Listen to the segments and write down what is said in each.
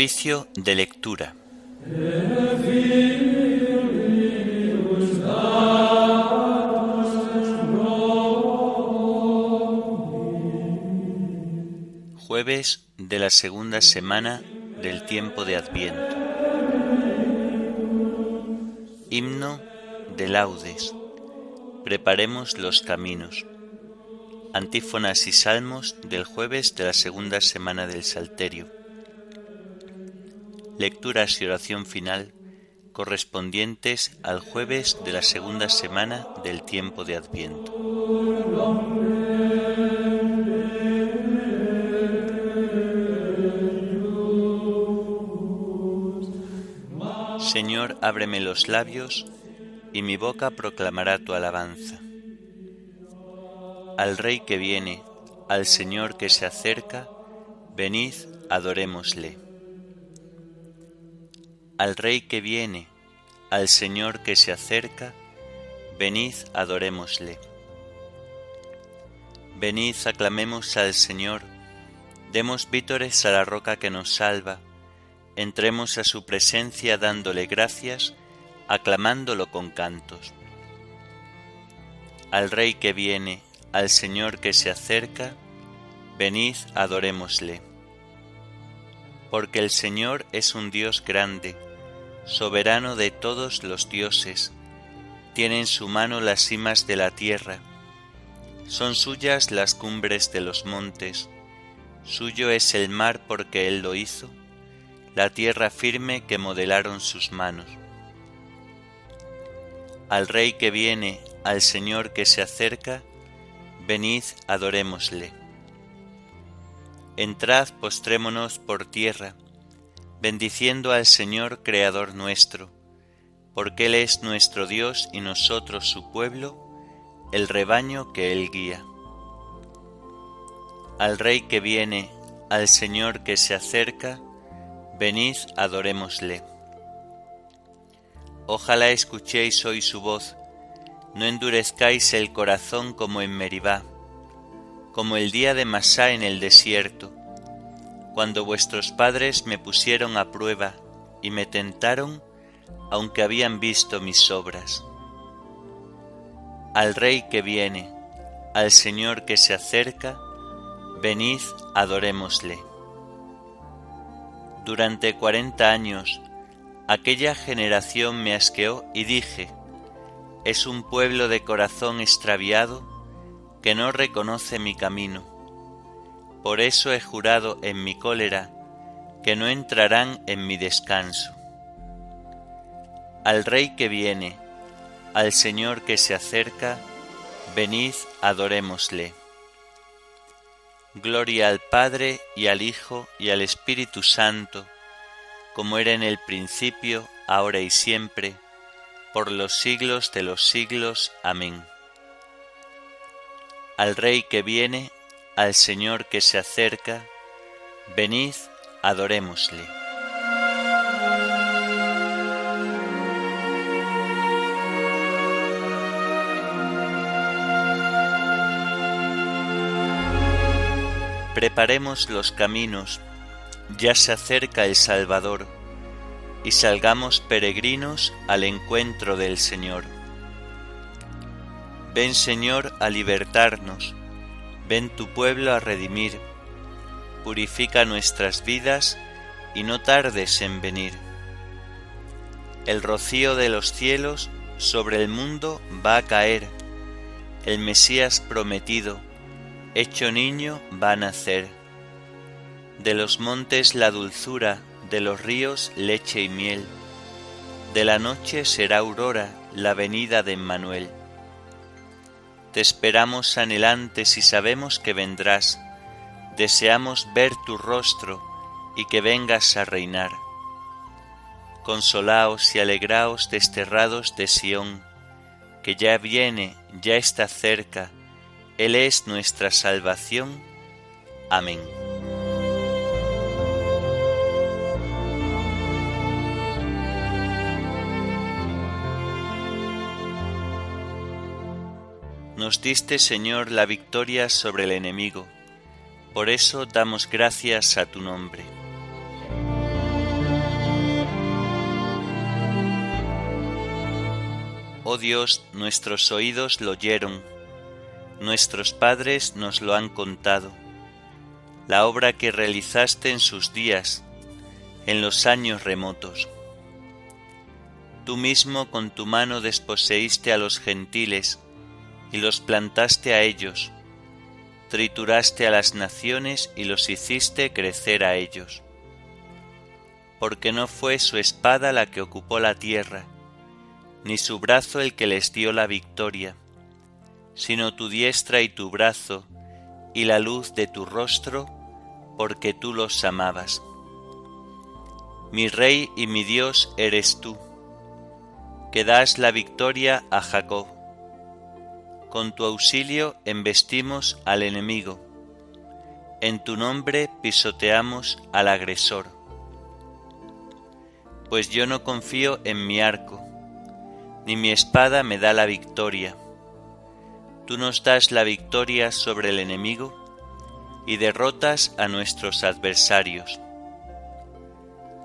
Oficio de lectura. Jueves de la segunda semana del tiempo de Adviento. Himno de laudes. Preparemos los caminos. Antífonas y salmos del jueves de la segunda semana del Salterio. Lecturas y oración final correspondientes al jueves de la segunda semana del tiempo de Adviento. Señor, ábreme los labios, y mi boca proclamará tu alabanza al Rey que viene, al Señor que se acerca, venid, adorémosle. Al Rey que viene, al Señor que se acerca, venid, adorémosle. Venid, aclamemos al Señor, demos vítores a la roca que nos salva, entremos a su presencia dándole gracias, aclamándolo con cantos. Al Rey que viene, al Señor que se acerca, venid, adorémosle. Porque el Señor es un Dios grande, soberano de todos los dioses, tiene en su mano las cimas de la tierra, son suyas las cumbres de los montes, suyo es el mar porque Él lo hizo, la tierra firme que modelaron sus manos. Al Rey que viene, al Señor que se acerca, venid, adorémosle. Entrad, postrémonos por tierra, bendiciendo al Señor Creador nuestro, porque Él es nuestro Dios y nosotros su pueblo, el rebaño que Él guía. Al Rey que viene, al Señor que se acerca, venid, adorémosle. Ojalá escuchéis hoy su voz, no endurezcáis el corazón como en Meribá, como el día de Masá en el desierto, cuando vuestros padres me pusieron a prueba y me tentaron, aunque habían visto mis obras. Al Rey que viene, al Señor que se acerca, venid, adorémosle. Durante cuarenta años aquella generación me asqueó y dije, es un pueblo de corazón extraviado que no reconoce mi camino. Por eso he jurado en mi cólera que no entrarán en mi descanso. Al Rey que viene, al Señor que se acerca, venid, adorémosle. Gloria al Padre y al Hijo y al Espíritu Santo, como era en el principio, ahora y siempre, por los siglos de los siglos. Amén. Al Rey que viene, al Señor que se acerca, venid, adorémosle. Preparemos los caminos, ya se acerca el Salvador y salgamos peregrinos al encuentro del Señor. Ven Señor a libertarnos, ven tu pueblo a redimir, purifica nuestras vidas y no tardes en venir. El rocío de los cielos sobre el mundo va a caer, el Mesías prometido, hecho niño, va a nacer. De los montes la dulzura, de los ríos leche y miel. De la noche será aurora la venida de Emmanuel. Te esperamos anhelantes y sabemos que vendrás. Deseamos ver tu rostro y que vengas a reinar. Consolaos y alegraos desterrados de Sión, que ya viene, ya está cerca, Él es nuestra salvación. Amén. Nos diste, Señor, la victoria sobre el enemigo. Por eso damos gracias a tu nombre. Oh Dios, nuestros oídos lo oyeron, nuestros padres nos lo han contado, la obra que realizaste en sus días, en los años remotos. Tú mismo con tu mano desposeíste a los gentiles, y los plantaste a ellos, trituraste a las naciones y los hiciste crecer a ellos. Porque no fue su espada la que ocupó la tierra, ni su brazo el que les dio la victoria, sino tu diestra y tu brazo, y la luz de tu rostro, porque tú los amabas. Mi Rey y mi Dios eres tú, que das la victoria a Jacob. Con tu auxilio embestimos al enemigo, en tu nombre pisoteamos al agresor. Pues yo no confío en mi arco, ni mi espada me da la victoria. Tú nos das la victoria sobre el enemigo y derrotas a nuestros adversarios.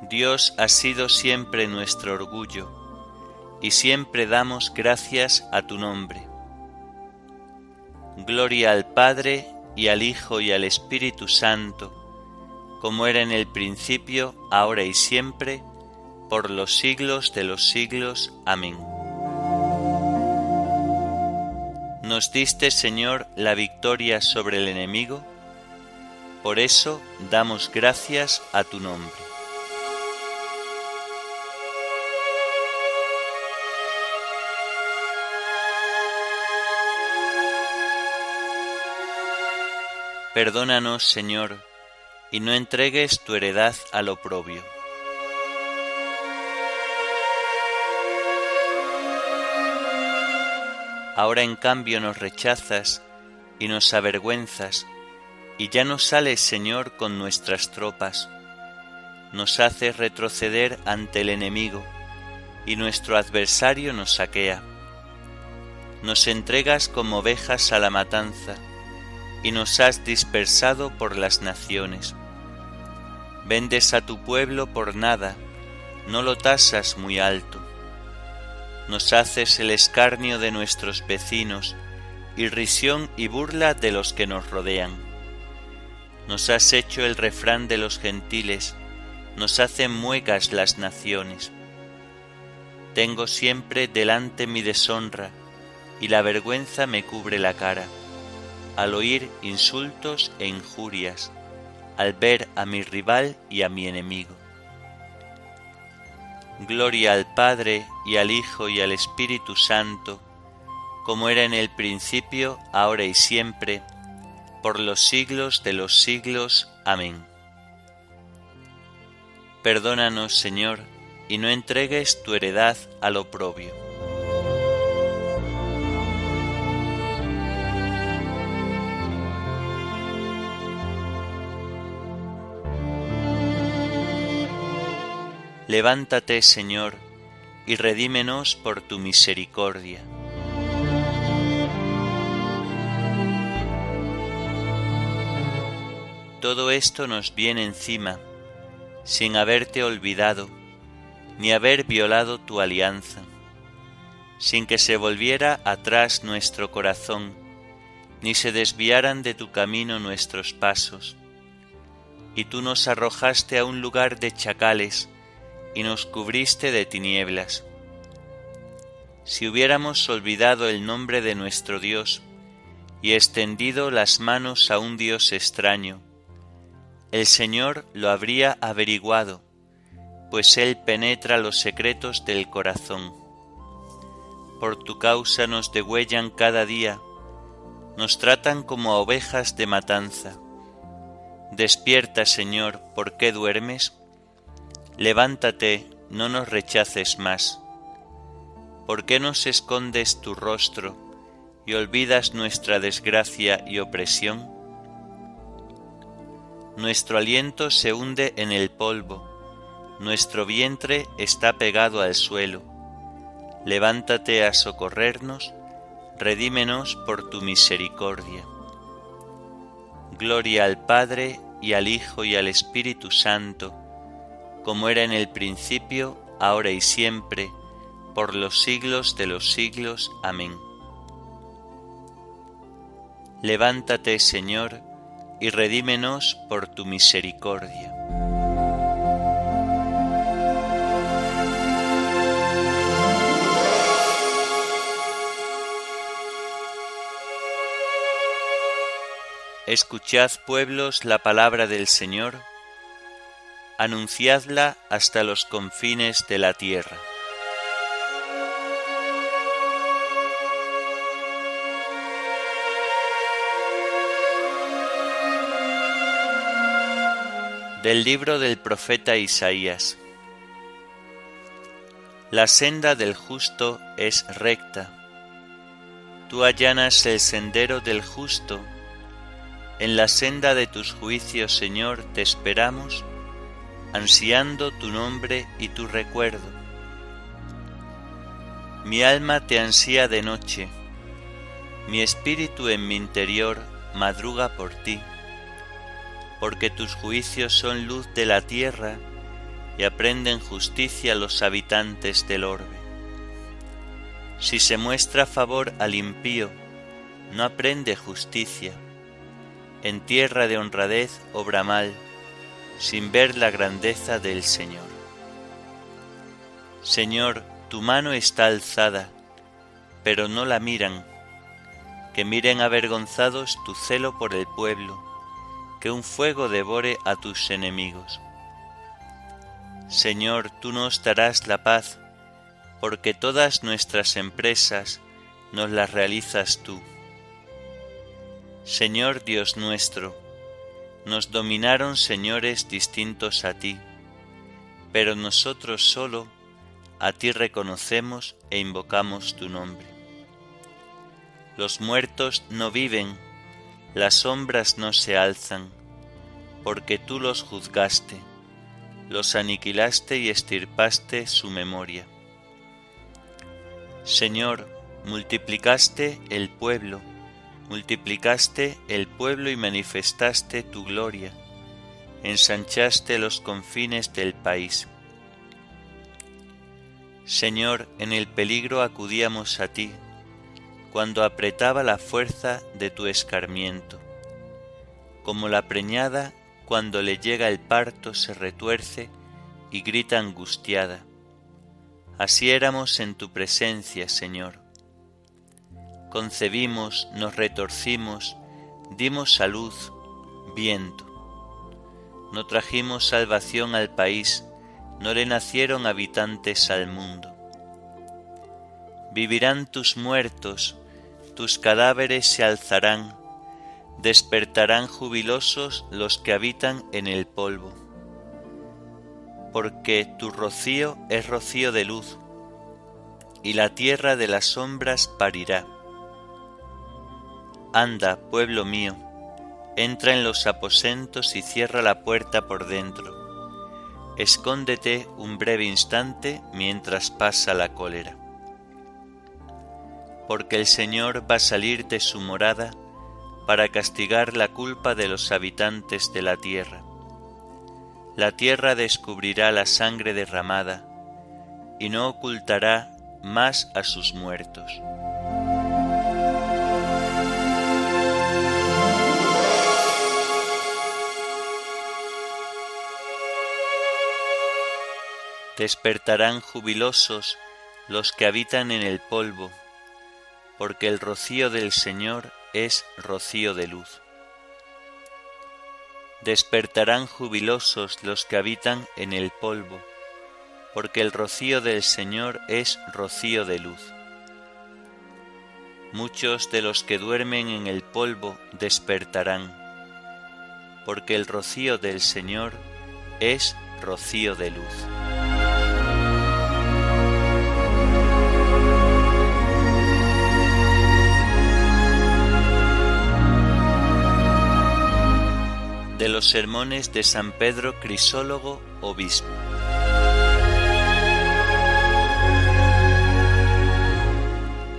Dios ha sido siempre nuestro orgullo, y siempre damos gracias a tu nombre. Gloria al Padre, y al Hijo, y al Espíritu Santo, como era en el principio, ahora y siempre, por los siglos de los siglos. Amén. Nos diste, Señor, la victoria sobre el enemigo, por eso damos gracias a tu nombre. Perdónanos, Señor, y no entregues tu heredad al oprobio. Ahora en cambio nos rechazas y nos avergüenzas, y ya no sales, Señor, con nuestras tropas. Nos haces retroceder ante el enemigo, y nuestro adversario nos saquea. Nos entregas como ovejas a la matanza, y nos has dispersado por las naciones. Vendes a tu pueblo por nada, no lo tasas muy alto. Nos haces el escarnio de nuestros vecinos, irrisión y burla de los que nos rodean. Nos has hecho el refrán de los gentiles, nos hacen muecas las naciones. Tengo siempre delante mi deshonra, y la vergüenza me cubre la cara al oír insultos e injurias, al ver a mi rival y a mi enemigo. Gloria al Padre y al Hijo y al Espíritu Santo, como era en el principio, ahora y siempre, por los siglos de los siglos. Amén. Perdónanos, Señor, y no entregues tu heredad al oprobio. Levántate, Señor, y redímenos por tu misericordia. Todo esto nos viene encima, sin haberte olvidado, ni haber violado tu alianza, sin que se volviera atrás nuestro corazón, ni se desviaran de tu camino nuestros pasos. Y tú nos arrojaste a un lugar de chacales, y nos cubriste de tinieblas. Si hubiéramos olvidado el nombre de nuestro Dios y extendido las manos a un Dios extraño, el Señor lo habría averiguado, pues Él penetra los secretos del corazón. Por tu causa nos degüellan cada día, nos tratan como ovejas de matanza. Despierta, Señor, ¿por qué duermes? Levántate, no nos rechaces más. ¿Por qué nos escondes tu rostro y olvidas nuestra desgracia y opresión? Nuestro aliento se hunde en el polvo, nuestro vientre está pegado al suelo. Levántate a socorrernos, redímenos por tu misericordia. Gloria al Padre y al Hijo y al Espíritu Santo, como era en el principio, ahora y siempre, por los siglos de los siglos. Amén. Levántate, Señor, y redímenos por tu misericordia. Escuchad, pueblos, la palabra del Señor, anunciadla hasta los confines de la tierra. Del libro del profeta Isaías. La senda del justo es recta. Tú allanas el sendero del justo. En la senda de tus juicios, Señor, te esperamos, ansiando tu nombre y tu recuerdo. Mi alma te ansía de noche, mi espíritu en mi interior madruga por ti porque tus juicios son luz de la tierra y aprenden justicia los habitantes del orbe. Si se muestra favor al impío, no aprende justicia. En tierra de honradez obra mal, sin ver la grandeza del Señor. Señor, tu mano está alzada, pero no la miran, que miren avergonzados tu celo por el pueblo que un fuego devore a tus enemigos. Señor, tú nos darás la paz, porque todas nuestras empresas nos las realizas tú. Señor Dios nuestro, nos dominaron señores distintos a ti, pero nosotros solo a ti reconocemos e invocamos tu nombre. Los muertos no viven, las sombras no se alzan, porque tú los juzgaste, los aniquilaste y estirpaste su memoria. Señor, multiplicaste el pueblo, multiplicaste el pueblo y manifestaste tu gloria, ensanchaste los confines del país. Señor, en el peligro acudíamos a ti, cuando apretaba la fuerza de tu escarmiento. Como la preñada cuando le llega el parto se retuerce y grita angustiada. Así éramos en tu presencia, Señor. Concebimos, nos retorcimos, dimos salud, viento. No trajimos salvación al país, no le nacieron habitantes al mundo. Vivirán tus muertos, tus cadáveres se alzarán, despertarán jubilosos los que habitan en el polvo, porque tu rocío es rocío de luz, y la tierra de las sombras parirá. Anda, pueblo mío, entra en los aposentos y cierra la puerta por dentro. Escóndete un breve instante mientras pasa la cólera. Porque el Señor va a salir de su morada para castigar la culpa de los habitantes de la tierra. La tierra descubrirá la sangre derramada y no ocultará más a sus muertos. Despertarán jubilosos los que habitan en el polvo, porque el rocío del Señor es rocío de luz. Despertarán jubilosos los que habitan en el polvo, porque el rocío del Señor es rocío de luz. Muchos de los que duermen en el polvo despertarán, porque el rocío del Señor es rocío de luz. De los sermones de San Pedro Crisólogo, obispo.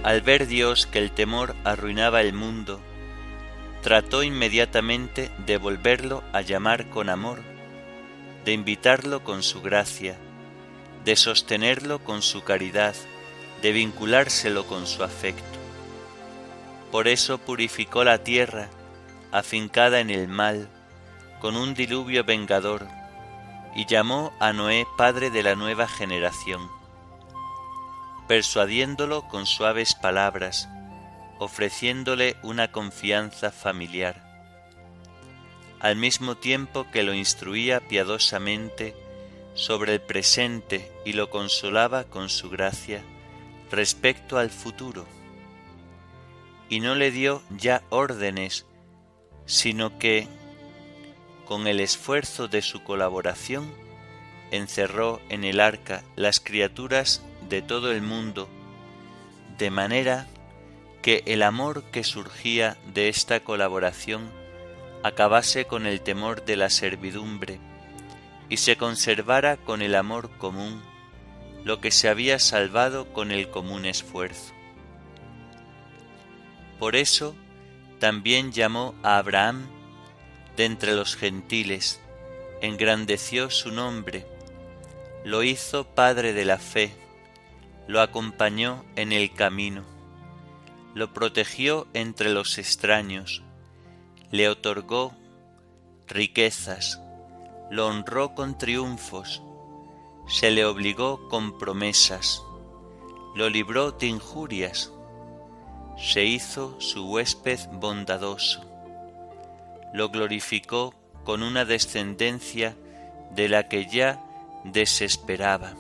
Al ver Dios que el temor arruinaba el mundo, trató inmediatamente de volverlo a llamar con amor, de invitarlo con su gracia, de sostenerlo con su caridad de vinculárselo con su afecto. Por eso purificó la tierra, afincada en el mal, con un diluvio vengador, y llamó a Noé padre de la nueva generación, persuadiéndolo con suaves palabras, ofreciéndole una confianza familiar, al mismo tiempo que lo instruía piadosamente sobre el presente y lo consolaba con su gracia respecto al futuro. Y no le dio ya órdenes, sino que, con el esfuerzo de su colaboración, encerró en el arca las criaturas de todo el mundo, de manera que el amor que surgía de esta colaboración acabase con el temor de la servidumbre y se conservara con el amor común lo que se había salvado con el común esfuerzo. Por eso también llamó a Abraham de entre los gentiles, engrandeció su nombre, lo hizo padre de la fe, lo acompañó en el camino, lo protegió entre los extraños, le otorgó riquezas, lo honró con triunfos, se le obligó con promesas, lo libró de injurias, se hizo su huésped bondadoso, lo glorificó con una descendencia de la que ya desesperaba.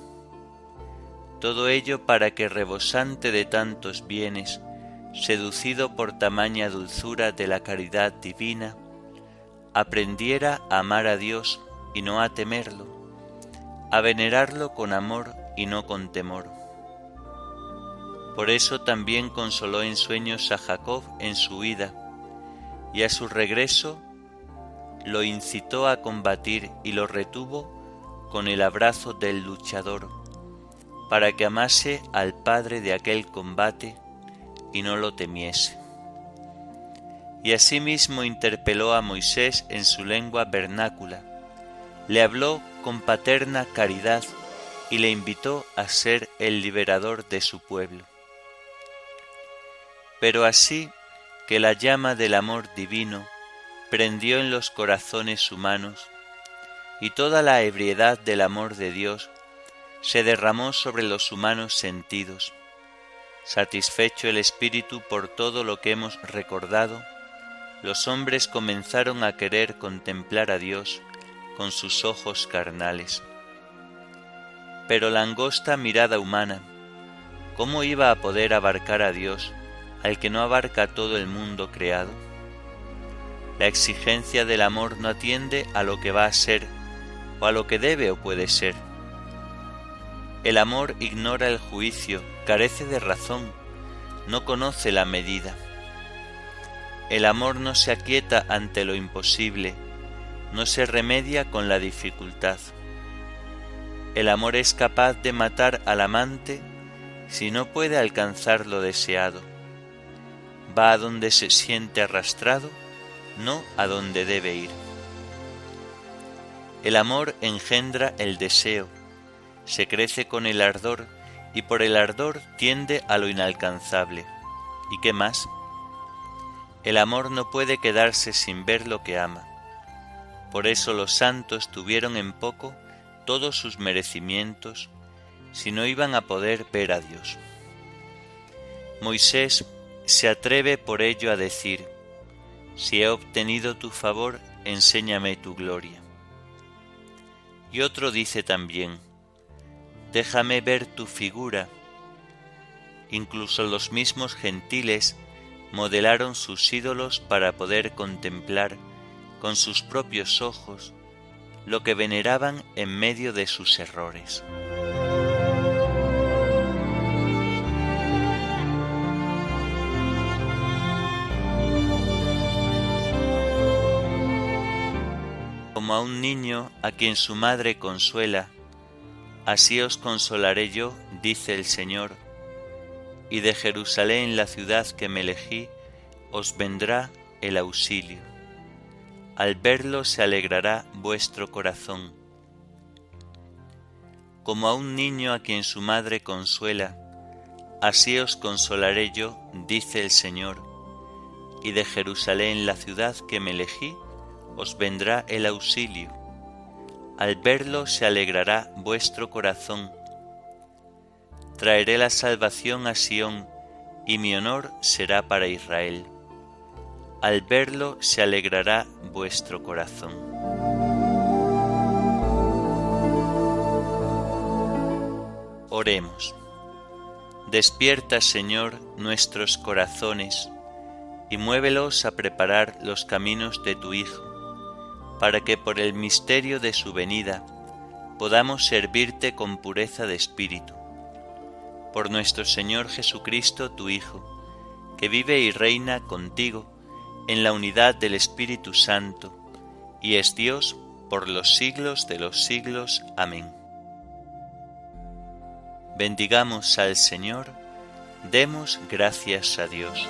Todo ello para que rebosante de tantos bienes, seducido por tamaña dulzura de la caridad divina, aprendiera a amar a Dios y no a temerlo, a venerarlo con amor y no con temor. Por eso también consoló en sueños a Jacob en su huida, y a su regreso lo incitó a combatir y lo retuvo con el abrazo del luchador, para que amase al padre de aquel combate y no lo temiese. Y asimismo interpeló a Moisés en su lengua vernácula, le habló con paterna caridad y le invitó a ser el liberador de su pueblo. Pero así que la llama del amor divino prendió en los corazones humanos y toda la ebriedad del amor de Dios se derramó sobre los humanos sentidos. Satisfecho el espíritu por todo lo que hemos recordado, los hombres comenzaron a querer contemplar a Dios con sus ojos carnales. Pero la angosta mirada humana, ¿cómo iba a poder abarcar a Dios al que no abarca todo el mundo creado? La exigencia del amor no atiende a lo que va a ser o a lo que debe o puede ser. El amor ignora el juicio, carece de razón, no conoce la medida. El amor no se aquieta ante lo imposible, no se remedia con la dificultad. El amor es capaz de matar al amante si no puede alcanzar lo deseado. Va a donde se siente arrastrado, no a donde debe ir. El amor engendra el deseo, se crece con el ardor y por el ardor tiende a lo inalcanzable. ¿Y qué más? El amor no puede quedarse sin ver lo que ama. Por eso los santos tuvieron en poco todos sus merecimientos si no iban a poder ver a Dios. Moisés se atreve por ello a decir, si he obtenido tu favor, enséñame tu gloria. Y otro dice también, déjame ver tu figura. Incluso los mismos gentiles modelaron sus ídolos para poder contemplar con sus propios ojos lo que veneraban en medio de sus errores. Como a un niño a quien su madre consuela, así os consolaré yo, dice el Señor, y de Jerusalén la ciudad que me elegí, os vendrá el auxilio al verlo se alegrará vuestro corazón. Como a un niño a quien su madre consuela, Así os consolaré yo, dice el Señor, y de Jerusalén la ciudad que me elegí, os vendrá el auxilio. Al verlo se alegrará vuestro corazón. Traeré la salvación a Sión, y mi honor será para Israel. Al verlo se alegrará vuestro corazón. Oremos. Despierta, Señor, nuestros corazones y muévelos a preparar los caminos de tu Hijo, para que por el misterio de su venida podamos servirte con pureza de espíritu. Por nuestro Señor Jesucristo, tu Hijo, que vive y reina contigo en la unidad del Espíritu Santo, y es Dios por los siglos de los siglos. Amén. Bendigamos al Señor, demos gracias a Dios.